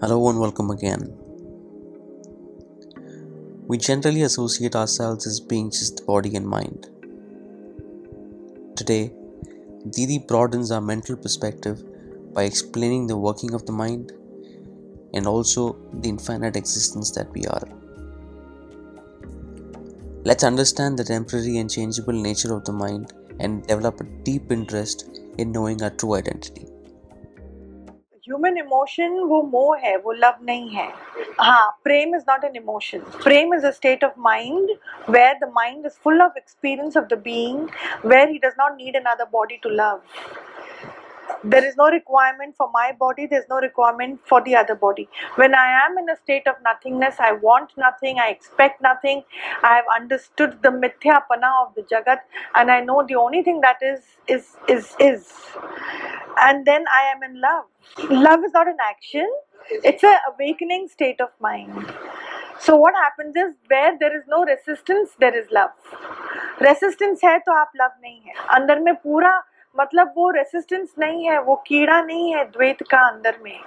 Hello and welcome again. We generally associate ourselves as being just body and mind. Today, Didi broadens our mental perspective by explaining the working of the mind and also the infinite existence that we are. Let's understand the temporary and changeable nature of the mind and develop a deep interest in knowing our true identity. Emotion वो मोह है, वो love नहीं है। हाँ prem is not an emotion prem is a state of mind where the mind is full of experience of the being where he does not need another body to love there is no requirement for my body there's no requirement for the other body when i am in a state of nothingness i want nothing i expect nothing i have understood the mithyapana of the jagat and i know the only thing that is is is is and then i am in love love is not an action it's a awakening state of mind so what happens is where there is no resistance there is love resistance है तो आप love नहीं है अंदर में पूरा मतलब वो रेसिस्टेंस नहीं है, वो कीड़ा नहीं है द्वैत का अंदर में।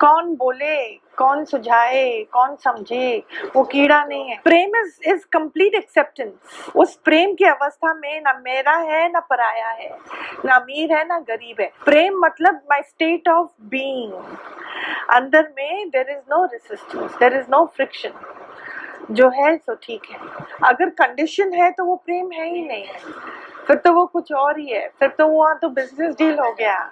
कौन बोले, कौन सुझाए, कौन समझे, वो कीड़ा नहीं है। Prem is is complete acceptance उस प्रेम की अवस्था में ना मेरा है, ना पराया है, ना अमीर है, ना गरीब है। प्रेम मतलब माई स्टेट ऑफ़ बीइंग अंदर में there is no resistance there is no friction जो है सो ठीक है। अगर कंडीशन है तो वो प्रेम है ही नहीं। है फिर तो वो कुछ और ही है। फिर तो वहाँ तो बिज़नेस डील हो गया।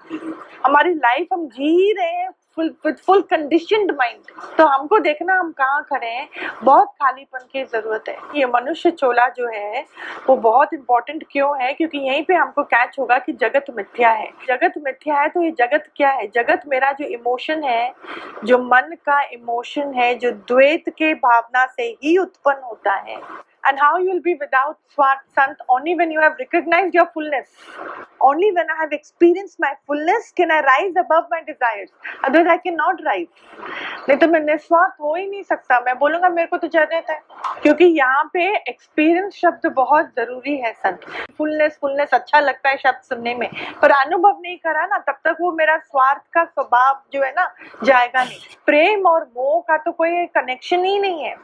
हमारी लाइफ हम जी रहे हैं full with full conditioned mind तो हमको देखना हम कहाँ खड़े हैं। बहुत खालीपन की ज़रूरत है। ये मनुष्य चोला जो है, वो बहुत इंपॉर्टेंट क्यों है? क्योंकि यहीं पे हमको कैच होगा कि जगत मिथ्या है। जगत मिथ्या है तो ये जगत क्या है? जगत मेरा जो इमोशन है, जो मन का इमोशन है, जो द्वैत के भावना से ही उत्पन्न होता है। And how you will be without Swat Sant only when you have recognized your fullness. Only when I have experienced my fullness can I rise above my desires. Otherwise I cannot rise. नहीं तो मैं निस्वार्थ हो ही नहीं सकता मैं बोलूँगा मेरे को तो ज़रूरत है क्योंकि यहाँ पे एक्सपीरियंस शब्द बहुत ज़रूरी है संत फुलनेस फुलनेस अच्छा लगता है शब्द सुनने में पर अनुभव नहीं करा ना तब तक वो मेरा स्वार्थ का स्वभाव जो है ना जाएगा नहीं प्रेम और मोह का तो कोई कनेक्शन ही नहीं है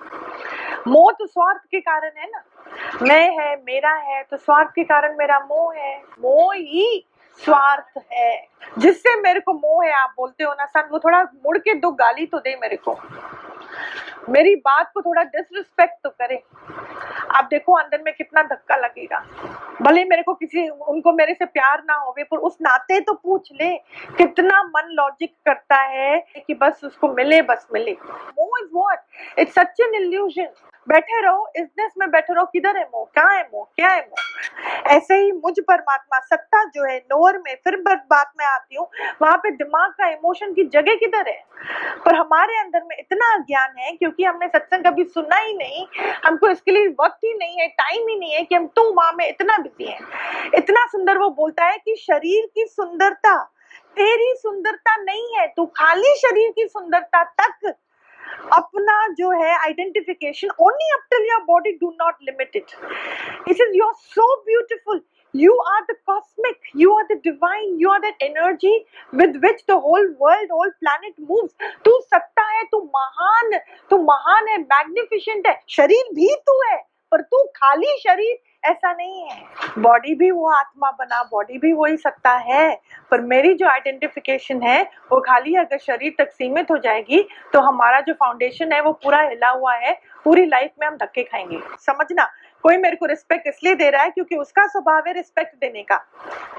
मोह तो स्वार्थ के कारण है ना। मैं है, मेरा है तो स्वार्थ के कारण मेरा मोह है। मोह ही स्वार्थ है। जिससे मेरे को मोह है, आप बोलते हो ना, सन, वो थोड़ा मुड़ के दो, गाली तो दे मेरे को। मेरी बात को थोड़ा डिसरिस्पेक्ट तो करे। आप देखो अंदर में कितना धक्का लगेगा। भले मेरे को किसी, उनको मेरे से प्यार ना होवे, पर उस नाते तो पूछ ले, कितना मन लॉजिक करता है कि बस उसको मिले, बस मिले। Moh is what it's such an illusion बैठे रहो इजनेस में बैठे रहो, किधर है मोह क्या है मोह क्या है मोह ऐसे ही मुझ परमात्मा, सत्ता जो है, नोर में, फिर बात में आती हूँ, वहाँ पे दिमाग का इमोशन की जगह किधर है? पर हमारे अंदर में इतना ज्ञान है क्योंकि हमने सत्संग कभी सुना ही नहीं, हमको इसके लिए वक्त ही नहीं है टाइम ही नहीं है कि हम तू वहाँ में इतना बिज़ी है। इतना सुंदर वो बोलता है कि शरीर की सुंदरता, तेरी सुंदरता नहीं है, तू खाली शरीर की सुंदरता तक अपना जो है identification only up till your body do not limit it it is your so beautiful you are the cosmic, you are the divine, you are that energy with which the whole world, whole planet moves. तू सत्ता है, तू महान तू महान है magnificent है, शरीर भी तू है, पर तू खाली शरीर, ऐसा नहीं है। बॉडी भी वो आत्मा बना बॉडी भी वही सत्ता है, पर मेरी जो आइडेंटिफिकेशन है, वो खाली अगर शरीर तक सीमित हो जाएगी तो हमारा जो फाउंडेशन है, वो पूरा हिला हुआ है, पूरी लाइफ में हम धक्के खाएँगे। समझना? कोई मेरे को रिस्पेक्ट इसलिए दे रहा है क्योंकि उसका स्वभाव है रिस्पेक्ट देने का।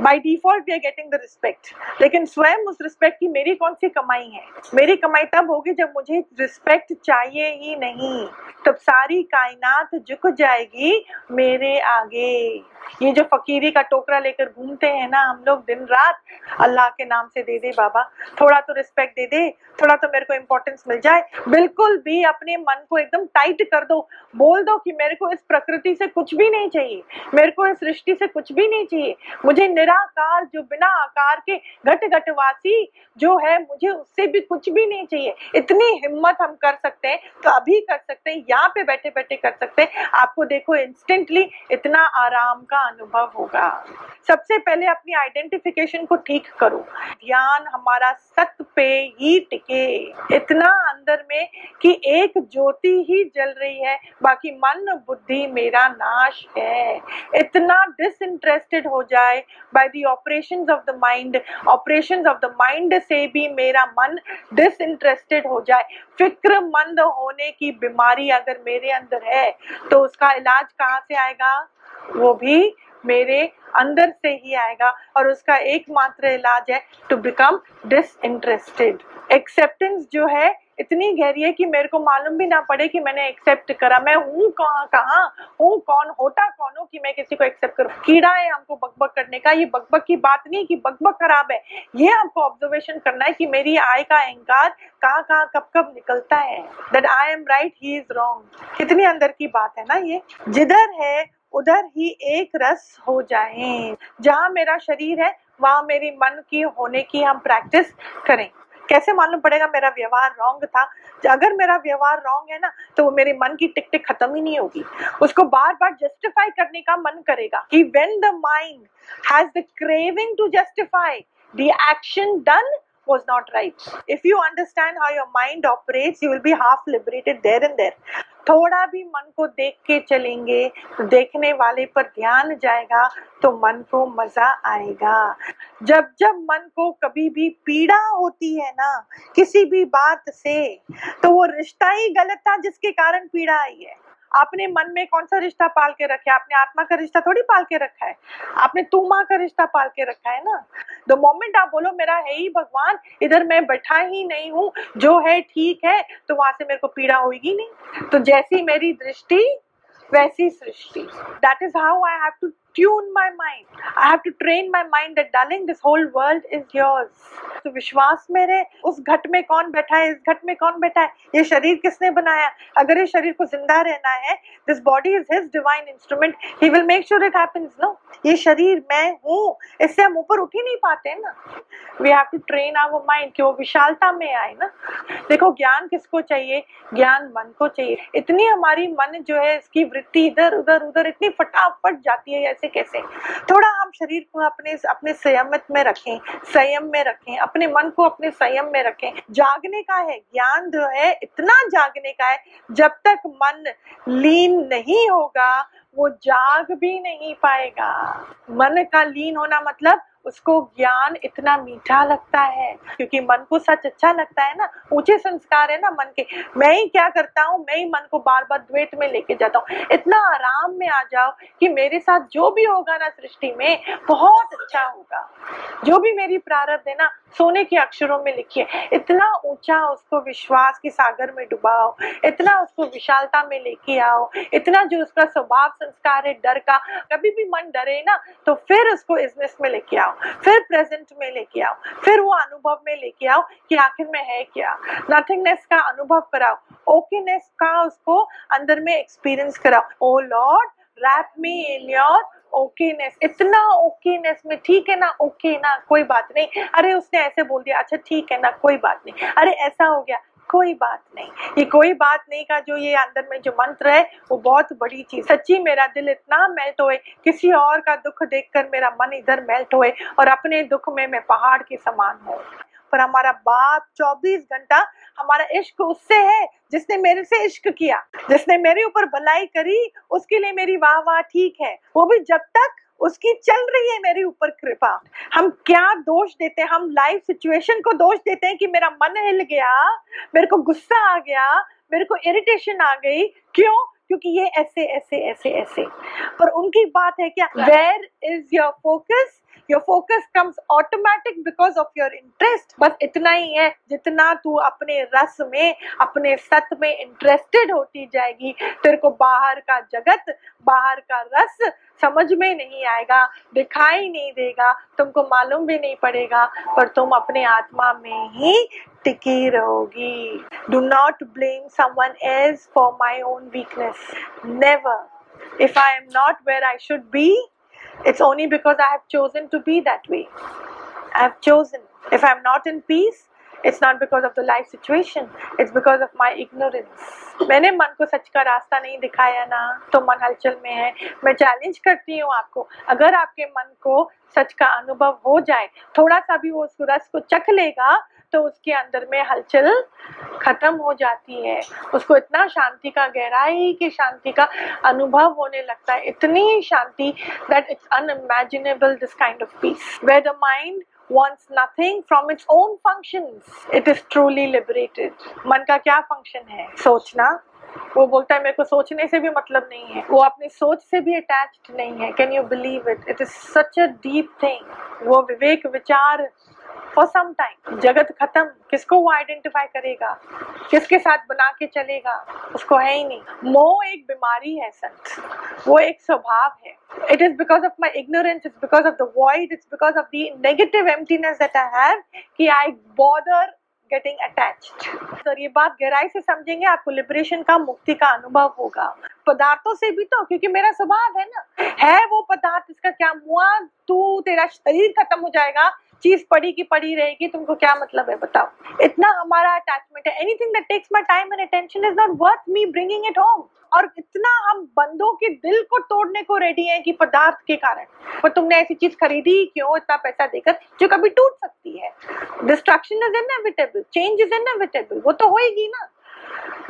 By default we are getting the respect लेकिन स्वयं उस रिस्पेक्ट की मेरी कौन सी कमाई है? मेरी कमाई तब होगी जब मुझे रिस्पेक्ट चाहिए ही नहीं। तब सारी कायनात झुक जाएगी मेरे आगे। ये जो फकीरी का टोकरा लेकर घूमते हैं ना हम लोग दिन रात, अल्लाह के नाम से दे दे बाबा। थोड़ा तो रिस्पेक्ट दे दे, थोड़ा तो मेरे को इम्पोर्टेंस मिल जाए। बिल्कुल भी अपने मन को एकदम टाइट कर दो। बोल दो कि मेरे को इस प्रकृति सृष्टि से कुछ भी नहीं चाहिए। मेरे को इस सृष्टि से कुछ भी नहीं चाहिए। मुझे निराकार जो बिना आकार के घट घटवासी जो है, मुझे उससे भी कुछ भी नहीं चाहिए। इतनी हिम्मत हम कर सकते हैं तो अभी कर सकते हैं, यहाँ पे बैठे बैठे कर सकते हैं। आपको देखो इंस्टेंटली इतना आराम का अनुभव होगा। सबसे पहले अपनी आइडेंटिफिकेशन को ठीक करो। ध्यान हमारा सत्य पे ही टिके। इतना अंदर में कि एक ज्योति ही जल रही है। बाकी मन, बुद्धि मेरा नाश है। इतना डिसइंटरेस्टेड हो जाए by the operations of the mind operations of the mind से भी मेरा मन डिसइंटरेस्टेड हो जाए। फिक्रमंद होने की बीमारी अगर मेरे अंदर है तो उसका इलाज कहाँ से आएगा? वो भी मेरे अंदर से ही आएगा और उसका एकमात्र इलाज है टू बिकम डिसइंटरेस्टेड एक्सेप्टेंस जो है, इतनी गहरी है कि मेरे को मालूम भी ना पड़े कि मैंने एक्सेप्ट करा। मैं हूँ कहाँ कहाँ? हूँ कौन? होता कौन हूँ कि मैं किसी को एक्सेप्ट करूँ? कीड़ा है हमको बकबक करने का। ये बकबक की बात नहीं कि बकबक खराब है। ये आपको ऑब्जर्वेशन करना है कि मेरी आय का अहंकार कहाँ कहाँ, कब कब निकलता है। That I am right he is wrong कितनी अंदर की बात है ना ये? जिधर है उधर ही एक रस हो जाए। जहाँ मेरा शरीर है, वहाँ मेरी मन की होने की हम प्रैक्टिस करें। कैसे मालूम पड़ेगा मेरा व्यवहार रॉन्ग था? अगर मेरा व्यवहार रॉन्ग है ना तो वो मेरे मन की टिक टिक खत्म ही नहीं होगी। उसको बार बार जस्टिफाई करने का मन करेगा कि when the mind has the craving to justify the action done was not right. If you understand how your mind operates, you will be half liberated there and there. थोड़ा भी मन को देख के चलेंगे तो देखने वाले पर ध्यान जाएगा तो मन को मज़ा आएगा जब जब मन को कभी भी पीड़ा होती है ना किसी भी बात से तो वो रिश्ता ही गलत था जिसके कारण पीड़ा आई है आपने मन में कौन सा रिश्ता पाल के रखा है? आपने आत्मा का रिश्ता थोड़ी पाल के रखा है? आपने तू माँ का रिश्ता पाल के रखा है ना? द मोमेंट आप बोलो, मेरा है ही भगवान, इधर मैं बैठा ही नहीं हूँ, जो है ठीक है तो वहाँ से मेरे को पीड़ा होगी नहीं। तो जैसी मेरी दृष्टि, वैसी सृष्टि। That is how I have to tune my mind. I have to train my mind that darling, this whole world is yours. तो विश्वास मेरे उस घट में कौन बैठा है इस घट में कौन बैठा है? ये शरीर किसने बनाया? अगर ये शरीर को ज़िंदा रहना है this body is his divine instrument he will make sure it happens no ये शरीर मैं हूँ इससे हम ऊपर उठ ही नहीं पाते ना। We have to train our mind कि वो विशालता में आए ना। देखो ज्ञान किसको चाहिए? ज्ञान मन को चाहिए। इतनी हमारी मन जो है इसकी वृत्ति इधर उधर उधर इतनी फटाफट जाती है कैसे कैसे? थोड़ा हम शरीर को अपने अपने संयमित में रखें, संयम में रखें, अपने मन को अपने संयम में रखें। जागने का है, ज्ञान जो है, इतना जागने का है, जब तक मन लीन नहीं होगा, वो जाग भी नहीं पाएगा। मन का लीन होना मतलब उसको ज्ञान इतना मीठा लगता है, क्योंकि मन को सच अच्छा लगता है ना, ऊँचे संस्कार है ना मन के। मैं ही क्या करता हूँ? मैं ही मन को बार बार द्वेट में लेके जाता हूँ। इतना आराम में आ जाओ कि मेरे साथ जो भी होगा ना सृष्टि में, बहुत अच्छा होगा। जो भी मेरी प्रारब्ध है ना सोने के अक्षरों में लिखिए, इतना ऊँचा उसको विश्वास के सागर में डुबाओ, इतना उसको विशालता में लेके आओ, इतना जो उसका स्वभाव संस्कार है डर का, कभी भी मन डरे ना तो फिर उसको इजनेस में लेके आओ, फिर प्रेजेंट में लेके आओ, फिर वो अनुभव में लेके आओ कि आखिर में है क्या। नथिंगनेस का अनुभव कराओ ओकेनेस का उसको अंदर में एक्सपीरियंस कराओ ओ lord wrap me in your okayness, इतना ओकेनेस में, ठीक है ना, ओके ना, कोई बात नहीं। अरे, उसने ऐसे बोल दिया अच्छा ठीक है ना, कोई बात नहीं। अरे, ऐसा हो गया, कोई बात नहीं। ये कोई बात नहीं का जो ये अंदर में जो मंत्र है, वो बहुत बड़ी चीज़। सच्ची मेरा दिल इतना मेल्ट होए, किसी और का दुख देखकर मेरा मन इधर मेल्ट होए और अपने दुख में मैं पहाड़ के समान हूँ। पर हमारा बाप 24 घंटा हमारा इश्क उससे है जिसने मेरे से इश्क किया जिसने मेरे ऊपर भलाई करी उसके लिए मेरी वाह वाह ठीक है। वो भी जब तक उसकी चल रही है मेरे ऊपर कृपा। हम क्या दोष देते हैं? हम लाइफ सिचुएशन को दोष देते हैं कि मेरा मन हिल गया मेरे को गुस्सा आ गया मेरे को इरिटेशन आ गई। क्यों? क्योंकि ये ऐसे ऐसे ऐसे ऐसे। पर उनकी बात है क्या? Where is your focus your focus comes automatic because of your interest बस इतना ही है जितना तू अपने रस में अपने सत में इंटरेस्टेड होती जाएगी। तेरे को बाहर का जगत बाहर का रस समझ में नहीं आएगा दिखाई नहीं देगा तुमको मालूम भी नहीं पड़ेगा पर तुम अपने आत्मा में ही टिकी रहोगी। Do not blame someone as for my own weakness never if I am not where I should be, it's only because I have chosen to be that way. I have chosen. If I'm not in peace, it's not because of the life situation, it's because of my ignorance. मैंने मन को सच का रास्ता नहीं दिखाया ना तो मन हलचल में है मैं चैलेंज करती हूँ आपको अगर आपके मन को सच का अनुभव हो जाए थोड़ा सा भी वो उस रस को चख लेगा तो उसके अंदर में हलचल खत्म हो जाती है। उसको इतना शांति का गहराई की शांति का अनुभव होने लगता है। इतनी शांति that it's unimaginable this kind of peace where the mind wants nothing from its own functions. It is truly liberated. मन का क्या फ़ंक्शन है? सोचना। वो बोलता है, मेरे को सोचने से भी मतलब नहीं है। वो अपनी सोच से भी अटैच्ड नहीं है। Can you believe it it is such a deep thing वो विवेक विचार फॉर सम टाइम जगत खत्म। किसको वो आइडेंटिफाई करेगा? किसके साथ बना के चलेगा? उसको है ही नहीं। मोह एक बीमारी है, संत। वो एक स्वभाव है। It is because of my ignorance, it's because of the void, it's because of the negative emptiness that i have कि i bother getting attached. तो ये बात गहराई से समझेंगे, आपको लिबरेशन का, मुक्ति का अनुभव होगा। पदार्थों से भी तो क्योंकि मेरा स्वभाव है ना। है वो पदार्थ, इसका क्या मुआ? तू, तेरा शरीर खत्म हो जाएगा। चीज़ पड़ी की पड़ी रहेगी, तुमको क्या मतलब है बताओ। इतना हमारा अटैचमेंट है। Anything that takes my time and attention is not worth me bringing it home और इतना हम बंदों के दिल को तोड़ने को रेडी हैं कि पदार्थ के कारण। पर तुमने ऐसी चीज़ खरीदी, क्यों इतना पैसा देकर, जो कभी टूट सकती है। Destruction is inevitable change is inevitable वो तो होएगी ना।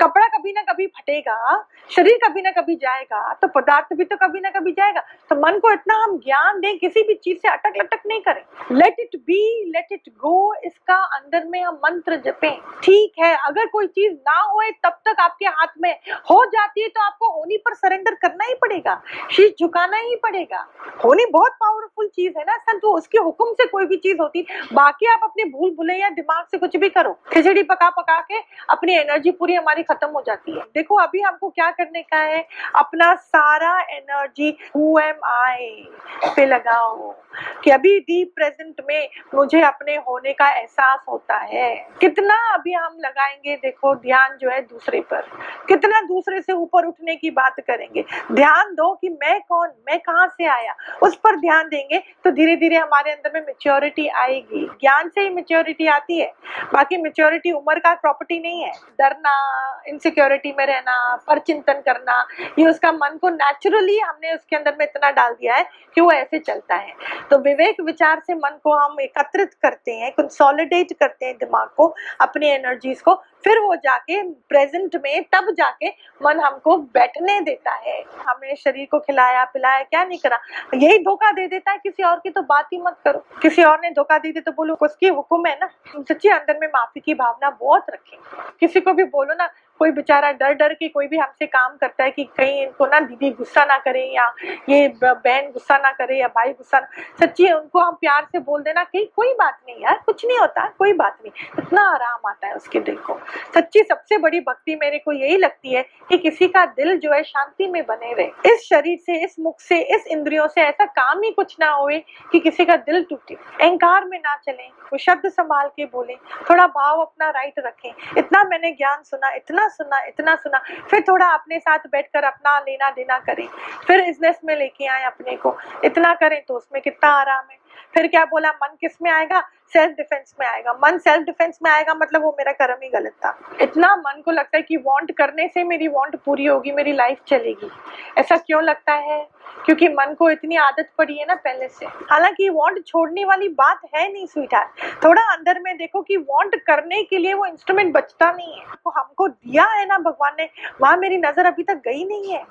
कपड़ा कभी ना कभी फटेगा, शरीर कभी ना कभी जाएगा तो पदार्थ भी तो कभी ना कभी जाएगा। तो मन को इतना हम ज्ञान दें, किसी भी चीज़ से अटक लटक नहीं करें। Let it be let it go इसका अंदर में हम मंत्र जपें। ठीक है, अगर कोई चीज़ ना होए, तब तक आपके हाथ में हो जाती है तो आपको होनी पर सरेंडर करना ही पड़ेगा, शीश झुकाना ही पड़ेगा। होनी बहुत पावरफुल चीज़ है ना, संत, वो उसके हुक्म से कोई भी चीज़ होती, बाकी आप अपने भूल भूले या दिमाग से कुछ भी करो। खिचड़ी पका पका के अपनी एनर्जी पूरी हमारी खत्म हो जाती है। देखो, अभी हमको क्या करने का है? अपना सारा एनर्जी हु एम आई पे लगाओ। कि अभी डीप प्रेजेंट में मुझे अपने होने का एहसास होता है। कितना अभी हम लगाएँगे, देखो, ध्यान जो है दूसरे पर। कितना दूसरे से ऊपर उठने की बात करेंगे। ध्यान दो कि मैं कौन? मैं कहाँ से आया? उस पर ध्यान देंगे तो धीरे धीरे हमारे अंदर में मेच्योरिटी आएगी। ज्ञान से ही मेच्योरिटी आती है। बाकी मेच्योरिटी उम्र का प्रॉपर्टी नहीं है। डरना इनसिक्योरिटी में रहना पर चिंतन करना, ये उसका मन को नेचुरली हमने उसके अंदर में इतना डाल दिया है कि वो ऐसे चलता है। तो विवेक विचार से मन को हम एकत्रित करते हैं कंसोलिडेट करते हैं दिमाग को, अपनी एनर्जीज को फिर वो जाके प्रेजेंट में तब जाके मन हमको बैठने देता है। हमें शरीर को खिलाया, पिलाया, क्या नहीं करा? यही धोखा दे देता है किसी और की तो बात ही मत करो। किसी और ने धोखा दे दे तो बोलो, उसकी हुक्म है ना? सच्ची अंदर में माफ़ी की भावना बहुत रखे। किसी को भी बोलो ना कोई बेचारा डर डर के कोई भी हमसे काम करता है कि कहीं इनको ना दीदी गुस्सा ना करे या ये बहन गुस्सा ना करे या भाई गुस्सा ना, सच्ची है, उनको हम प्यार से बोल देना कि कोई बात नहीं यार, कुछ नहीं होता, कोई बात नहीं, इतना आराम आता है उसके दिल को। सच्ची सबसे बड़ी भक्ति मेरे को यही लगती है कि किसी का दिल जो है शांति में बने रहे। इस शरीर से, इस मुख से, इस इंद्रियों से ऐसा काम ही कुछ ना हो कि किसी का दिल टूटे, अहंकार में ना चले। शब्द संभाल के बोले, थोड़ा भाव अपना राइट रखें। इतना मैंने ज्ञान सुना, इतना सुना इतना सुना, फिर थोड़ा अपने साथ बैठकर अपना लेना देना करें। फिर बिज़नेस में लेके आए अपने को। इतना करें तो उसमें कितना आराम है। फिर क्या बोला, मन किसमें आएगा? सेल्फ डिफेंस में आएगा। मन सेल्फ डिफेंस में आएगा मतलब वो मेरा कर्म ही गलत था। इतना मन को लगता है कि वांट करने से मेरी वांट पूरी होगी, मेरी लाइफ चलेगी। ऐसा क्यों लगता है? क्योंकि मन को इतनी आदत पड़ी है ना पहले से। हालाँकि वांट छोड़ने वाली बात है नहीं स्वीटार थोड़ा अंदर में देखो कि वांट करने के लिए वो इंस्ट्रूमेंट बचता नहीं है। तो हमको दिया है ना भगवान ने। वहाँ मेरी नज़र अभी तक गई नहीं है।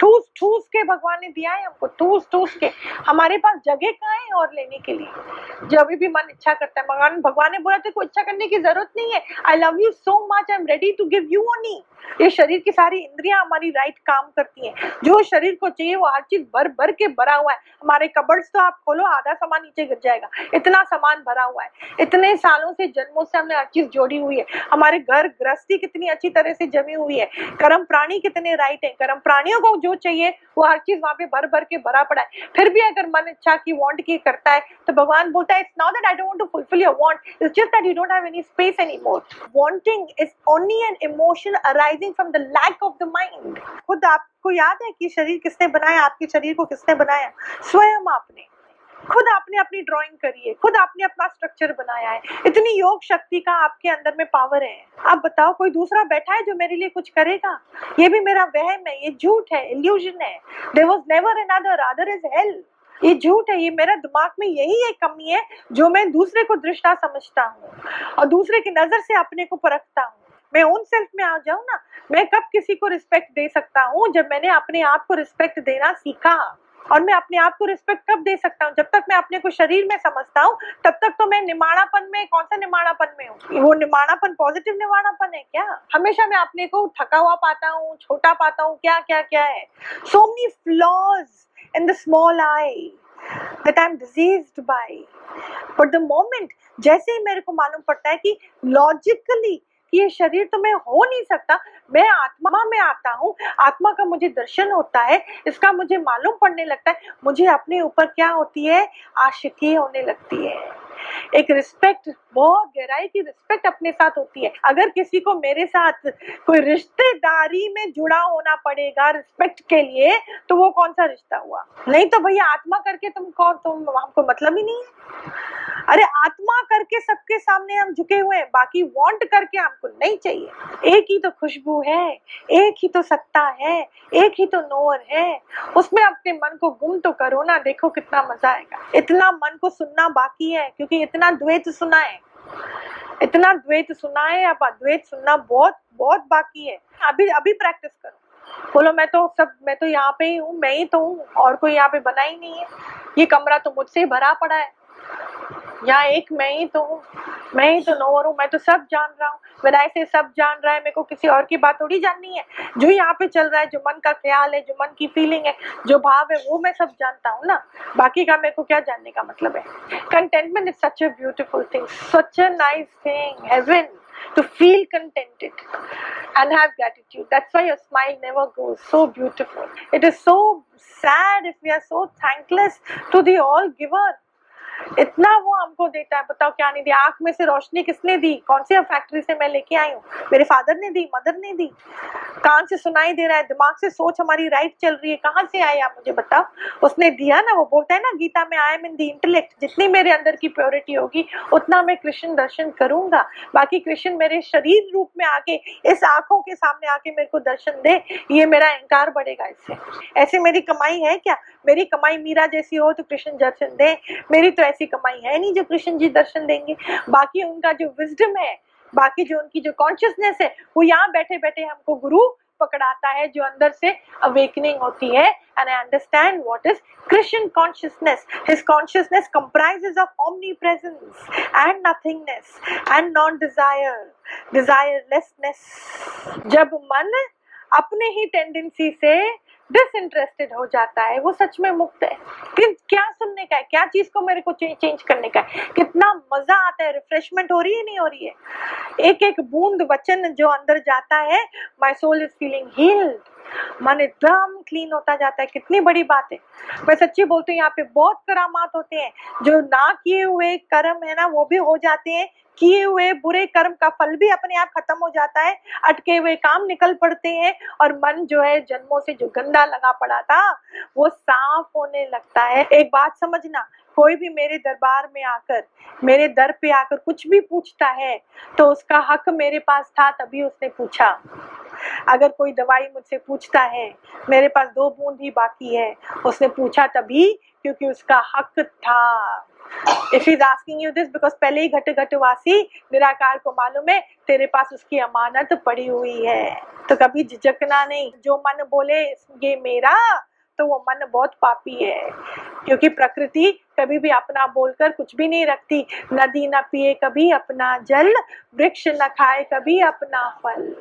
ठूस ठूस के भगवान ने दिया है हमको, ठूस ठूस के। हमारे पास जगह कहाँ है और लेने के लिए? जब भी मन इच्छा करता है। भगवान भगवान ने बोला कोई इच्छा करने की ज़रूरत नहीं है। I love you so much I am ready to give you only ये शरीर की सारी इंद्रियाँ हमारी राइट काम करती हैं। जो शरीर को चाहिए, वो हर चीज़ भर भर के भरा हुआ है। हमारे कबर्ड्स तो आप खोलो, आधा सामान नीचे गिर जाएगा। इतना सामान भरा हुआ है। इतने सालों से, जन्मों से हमने हर चीज़ जोड़ी हुई है। हमारे घर गृहस्थी कितनी अच्छी तरह से जमी हुई है। कर्म प्राणी कितने राइट है। कर्म प्राणियों को जो चाहिए, वो हर चीज़ वहाँ पे भर भर के भरा पड़ा है। फिर भी अगर मन इच्छा की वांट की करता है तो भगवान बोलता है it's not that I don't to want it's just that you don't have any space any more wanting is only an emotion arrive arising from the lack of the mind. खुद आपको याद है कि शरीर किसने बनाया? आपके शरीर को किसने बनाया? स्वयं आपने। खुद आपने अपनी ड्राइंग करी है। खुद आपने अपना स्ट्रक्चर बनाया है। इतनी योग शक्ति का आपके अंदर में पावर है। आप बताओ, कोई दूसरा बैठा है जो मेरे लिए कुछ करेगा? ये भी मेरा वहम है। ये झूठ है। इल्यूजन है। There was never another other is health ये झूठ है, ये मेरा दिमाग में यही एक कमी है जो मैं दूसरे को दृष्टा समझता हूँ और दूसरे की नज़र से अपने को परखता हूँ। मैं उन सेल्फ में आ जाऊँ ना, मैं कब किसी को रिस्पेक्ट दे सकता हूँ जब मैंने अपने आप को रिस्पेक्ट देना सीखा। और मैं अपने आप को रिस्पेक्ट कब दे सकता हूँ? जब तक मैं अपने को शरीर में समझता हूँ, तब तक तो मैं निमाणापन में, कौन सा निमाणापन में हूँ? वो निमाणापन पॉजिटिव निमाणापन है क्या? हमेशा मैं अपने को थका हुआ पाता हूँ, छोटा पाता हूँ, क्या क्या क्या है? So many flaws in the small eye that I'm diseased by. But the moment, जैसे ही मेरे को मालूम पड़ता है कि लॉजिकली कि ये शरीर तो मैं हो नहीं सकता। मैं आत्मा में आता हूँ। आत्मा का मुझे दर्शन होता है। इसका मुझे मालूम पड़ने लगता है। मुझे अपने ऊपर क्या होती है? आशिकी होने लगती है। एक रिस्पेक्ट बहुत गहराई की रिस्पेक्ट अपने साथ होती है। अगर किसी को मेरे साथ कोई रिश्तेदारी में जुड़ा होना पड़ेगा रिस्पेक्ट के लिए तो वो कौन सा रिश्ता हुआ? नहीं तो भैया, आत्मा करके तुम कौन, तुम हमको मतलब ही नहीं है। अरे, आत्मा करके सबके सामने हम झुके हुए हैं, बाकी वांट करके हमको नहीं चाहिए। एक ही तो खुशबू है, एक ही तो सत्ता है, एक ही तो नोर है। उसमें अपने मन को गुम तो करो ना, देखो कितना मज़ा आएगा। इतना मन को सुनना बाकी है, क्योंकि इतना द्वैत सुना है इतना द्वैत सुना है अब अद्वैत सुनना बहुत बहुत बाकी है। अभी अभी प्रैक्टिस करो। बोलो, मैं तो सब, मैं तो यहाँ पे ही हूँ, मैं ही तो हूँ, और कोई यहाँ पे बना ही नहीं है। ये कमरा तो मुझसे ही भरा पड़ा है। यहाँ एक मैं ही तो हूँ मैं ही तो नोवर हूँ मैं तो सब जान रहा हूँ विदाई से सब जान रहा है मेरे को किसी और की बात थोड़ी जाननी है जो यहाँ पे चल रहा है, जो मन का ख्याल है, जो मन की फीलिंग है, जो भाव है, वो मैं सब जानता हूँ ना बाकी का मेरे को क्या जानने का मतलब है contentment is such a beautiful thing such a nice thing heaven to feel contented and have gratitude. That's why your smile never goes. So beautiful. It is so sad if we are so thankless to the All Giver. इतना वो हमको देता है। बताओ क्या नहीं दिया? आँख में से रोशनी किसने दी? कौन सी फैक्ट्री से मैं लेके आई हूँ? मेरे फादर ने दी मदर ने दी। कान से सुनाई दे रहा है, दिमाग से सोच हमारी राइट चल रही है। कहाँ से आई आप मुझे बताओ? उसने दिया ना, वो बोलता है ना, गीता में I am in the intellect जितनी मेरे अंदर की प्योरिटी होगी, उतना मैं कृष्ण दर्शन करूँगा। बाकी कृष्ण मेरे शरीर रूप में आके, इस आँखों के सामने आके मेरे को दर्शन दे। ये मेरा अहंकार बढ़ेगा इससे। ऐसे मेरी कमाई है क्या? मेरी कमाई मीरा जैसी हो तो कृष्ण दर्शन दे। मेरी तो ऐसी कमाई है नहीं जो कृष्ण जी दर्शन देंगे। बाकी उनका जो विजडम है, बाकी जो उनकी जो कॉन्शियसनेस है, वो यहाँ बैठे बैठे हमको गुरु पकड़ाता है जो अंदर से अवेकनिंग होती है। And I understand what is Christian consciousness his consciousness comprises of omnipresence and nothingness and non desire desirelessness जब मन अपने ही टेंडेंसी से डिसइंटरेस्टेड हो जाता है, वो सच में मुक्त है। कि क्या सुनने का है, क्या चीज़ को मेरे को चेंज करने का है? कितना मज़ा आता है रिफ्रेशमेंट हो रही है, नहीं हो रही है? एक एक बूंद वचन जो अंदर जाता है my soul is feeling healed मन एकदम क्लीन होता जाता है। कितनी बड़ी बात है। मैं सच्ची बोलती हूँ, यहाँ पे बहुत करामात होते हैं। जो ना किए हुए कर्म है ना, वो भी हो जाते हैं। किए हुए बुरे कर्म का फल भी अपने आप खत्म हो जाता है। अटके हुए काम निकल पड़ते हैं और मन जो है, जन्मों से जो गंदा लगा पड़ा था, वो साफ़ होने लगता है। एक बात समझना, कोई भी मेरे दरबार में आकर, मेरे दर पे आकर कुछ भी पूछता है तो उसका हक मेरे पास था, तभी उसने पूछा। अगर कोई दवाई मुझसे पूछता है, मेरे पास दो बूंद ही बाकी है। उसने पूछा तभी, क्योंकि उसका हक था। If is asking you this because पहले ही घट घट वासी निराकार को मालूम है, तेरे पास उसकी अमानत पड़ी हुई है। तो कभी झिझकना नहीं। जो मन बोले ये मेरा तो वो मन बहुत पापी है, क्योंकि प्रकृति कभी भी अपना बोलकर कुछ भी नहीं रखती। नदी न पिए कभी अपना जल, वृक्ष न खाए कभी अपना फल।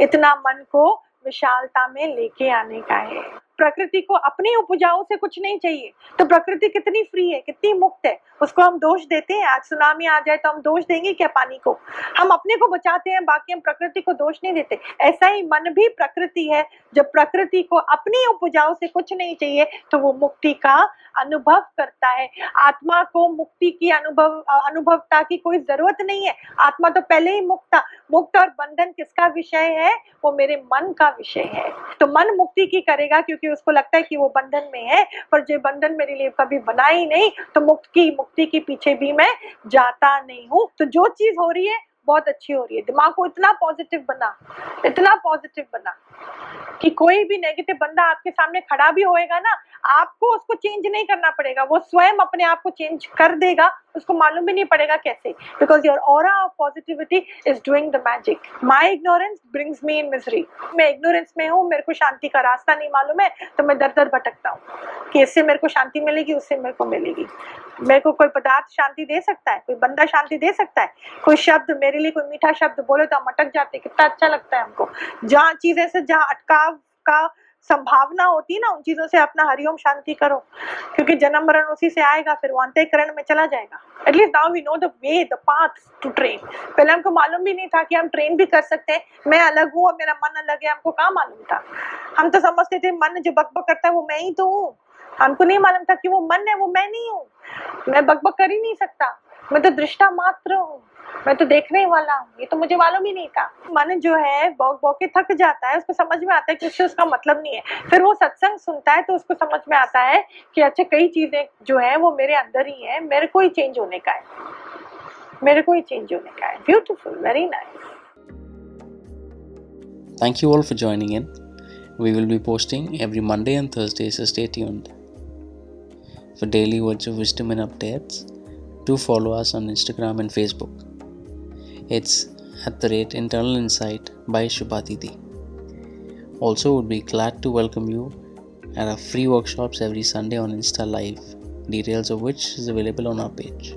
इतना मन को विशालता में लेके आने का है। प्रकृति को अपनी उपजाऊ से कुछ नहीं चाहिए। तो प्रकृति कितनी फ्री है, कितनी मुक्त है, उसको हम दोष देते हैं। आज सुनामी आ जाए तो हम दोष देंगे क्या पानी को? हम अपने को बचाते हैं, बाकी हम प्रकृति को दोष नहीं देते। ऐसा ही मन भी प्रकृति है, जब प्रकृति को अपनी उपजाऊ से कुछ नहीं चाहिए तो वो मुक्ति का अनुभव करता है। आत्मा को मुक्ति की अनुभव, अनुभवता की कोई ज़रूरत नहीं है। आत्मा तो पहले ही मुक्त था। मुक्त और बंधन किसका विषय है? वो मेरे मन का विषय है। तो मन मुक्ति की करेगा क्योंकि उसको लगता है कि वो बंधन में है, पर जो बंधन मेरे लिए कभी बना ही नहीं तो मुक्त की मुक्ति के पीछे भी मैं जाता नहीं हूँ। तो जो चीज़ हो रही है बहुत अच्छी हो रही है। दिमाग को इतना पॉजिटिव बना, इतना पॉजिटिव बना कि कोई भी नेगेटिव बंदा आपके सामने खड़ा भी होएगा ना, आपको उसको चेंज नहीं करना पड़ेगा। वो स्वयं अपने आप को चेंज कर देगा, उसको मालूम भी नहीं पड़ेगा कैसे। Because your aura of positivity is doing the magic my ignorance brings me in misery मैं इग्नोरेंस में हूँ, मेरे को शांति का रास्ता नहीं मालूम है तो मैं दर दर भटकता हूँ। कि इससे मेरे को शांति मिलेगी, उससे मेरे को मिलेगी। मेरे को कोई पदार्थ शांति दे सकता है? कोई बंदा शांति दे सकता है? कोई शब्द मेरे लिए कोई मीठा शब्द बोले तो हम अटक जाते कितना अच्छा लगता है हमको। जहाँ चीज़ें से जहाँ अटकाव का संभावना होती है ना, उन चीज़ों से अपना हरिओम शांति करो। क्योंकि जन्म मरण उसी से आएगा, फिर वो अंत्यकरण में चला जाएगा। At least now we know the way the path to train पहले हमको मालूम भी नहीं था कि हम ट्रेन भी कर सकते हैं। मैं अलग हूँ और मेरा मन अलग है, हमको कहाँ मालूम था? हम तो समझते थे, मन जो बकबक करता है, वो मैं ही तो हूँ। हमको नहीं मालूम था कि वो मन है, वो मैं नहीं हूँ। मैं बकबक कर ही नहीं सकता। मैं तो दृष्टा मात्र हूँ। मैं तो देखने वाला हूँ। ये तो मुझे मालूम ही नहीं था। मन जो है बौक बौक थक जाता है उसको समझ में आता है कि उससे उसका मतलब नहीं है। फिर वो सत्संग सुनता है तो उसको समझ में आता है कि अच्छा कई चीज़ें जो है वो मेरे अंदर ही है। मेरे को ही चेंज होने का है। मेरे को ही चेंज होने का है। Beautiful very nice Thank you all for joining in. We will be posting every Monday and Thursday, so stay tuned. For daily words of wisdom and updates, do follow us on Instagram and Facebook. It's at the rate Internal Insight by Shubhatiti. Also, would be glad to welcome you at our free workshops every Sunday on Insta Live, details of which is available on our page.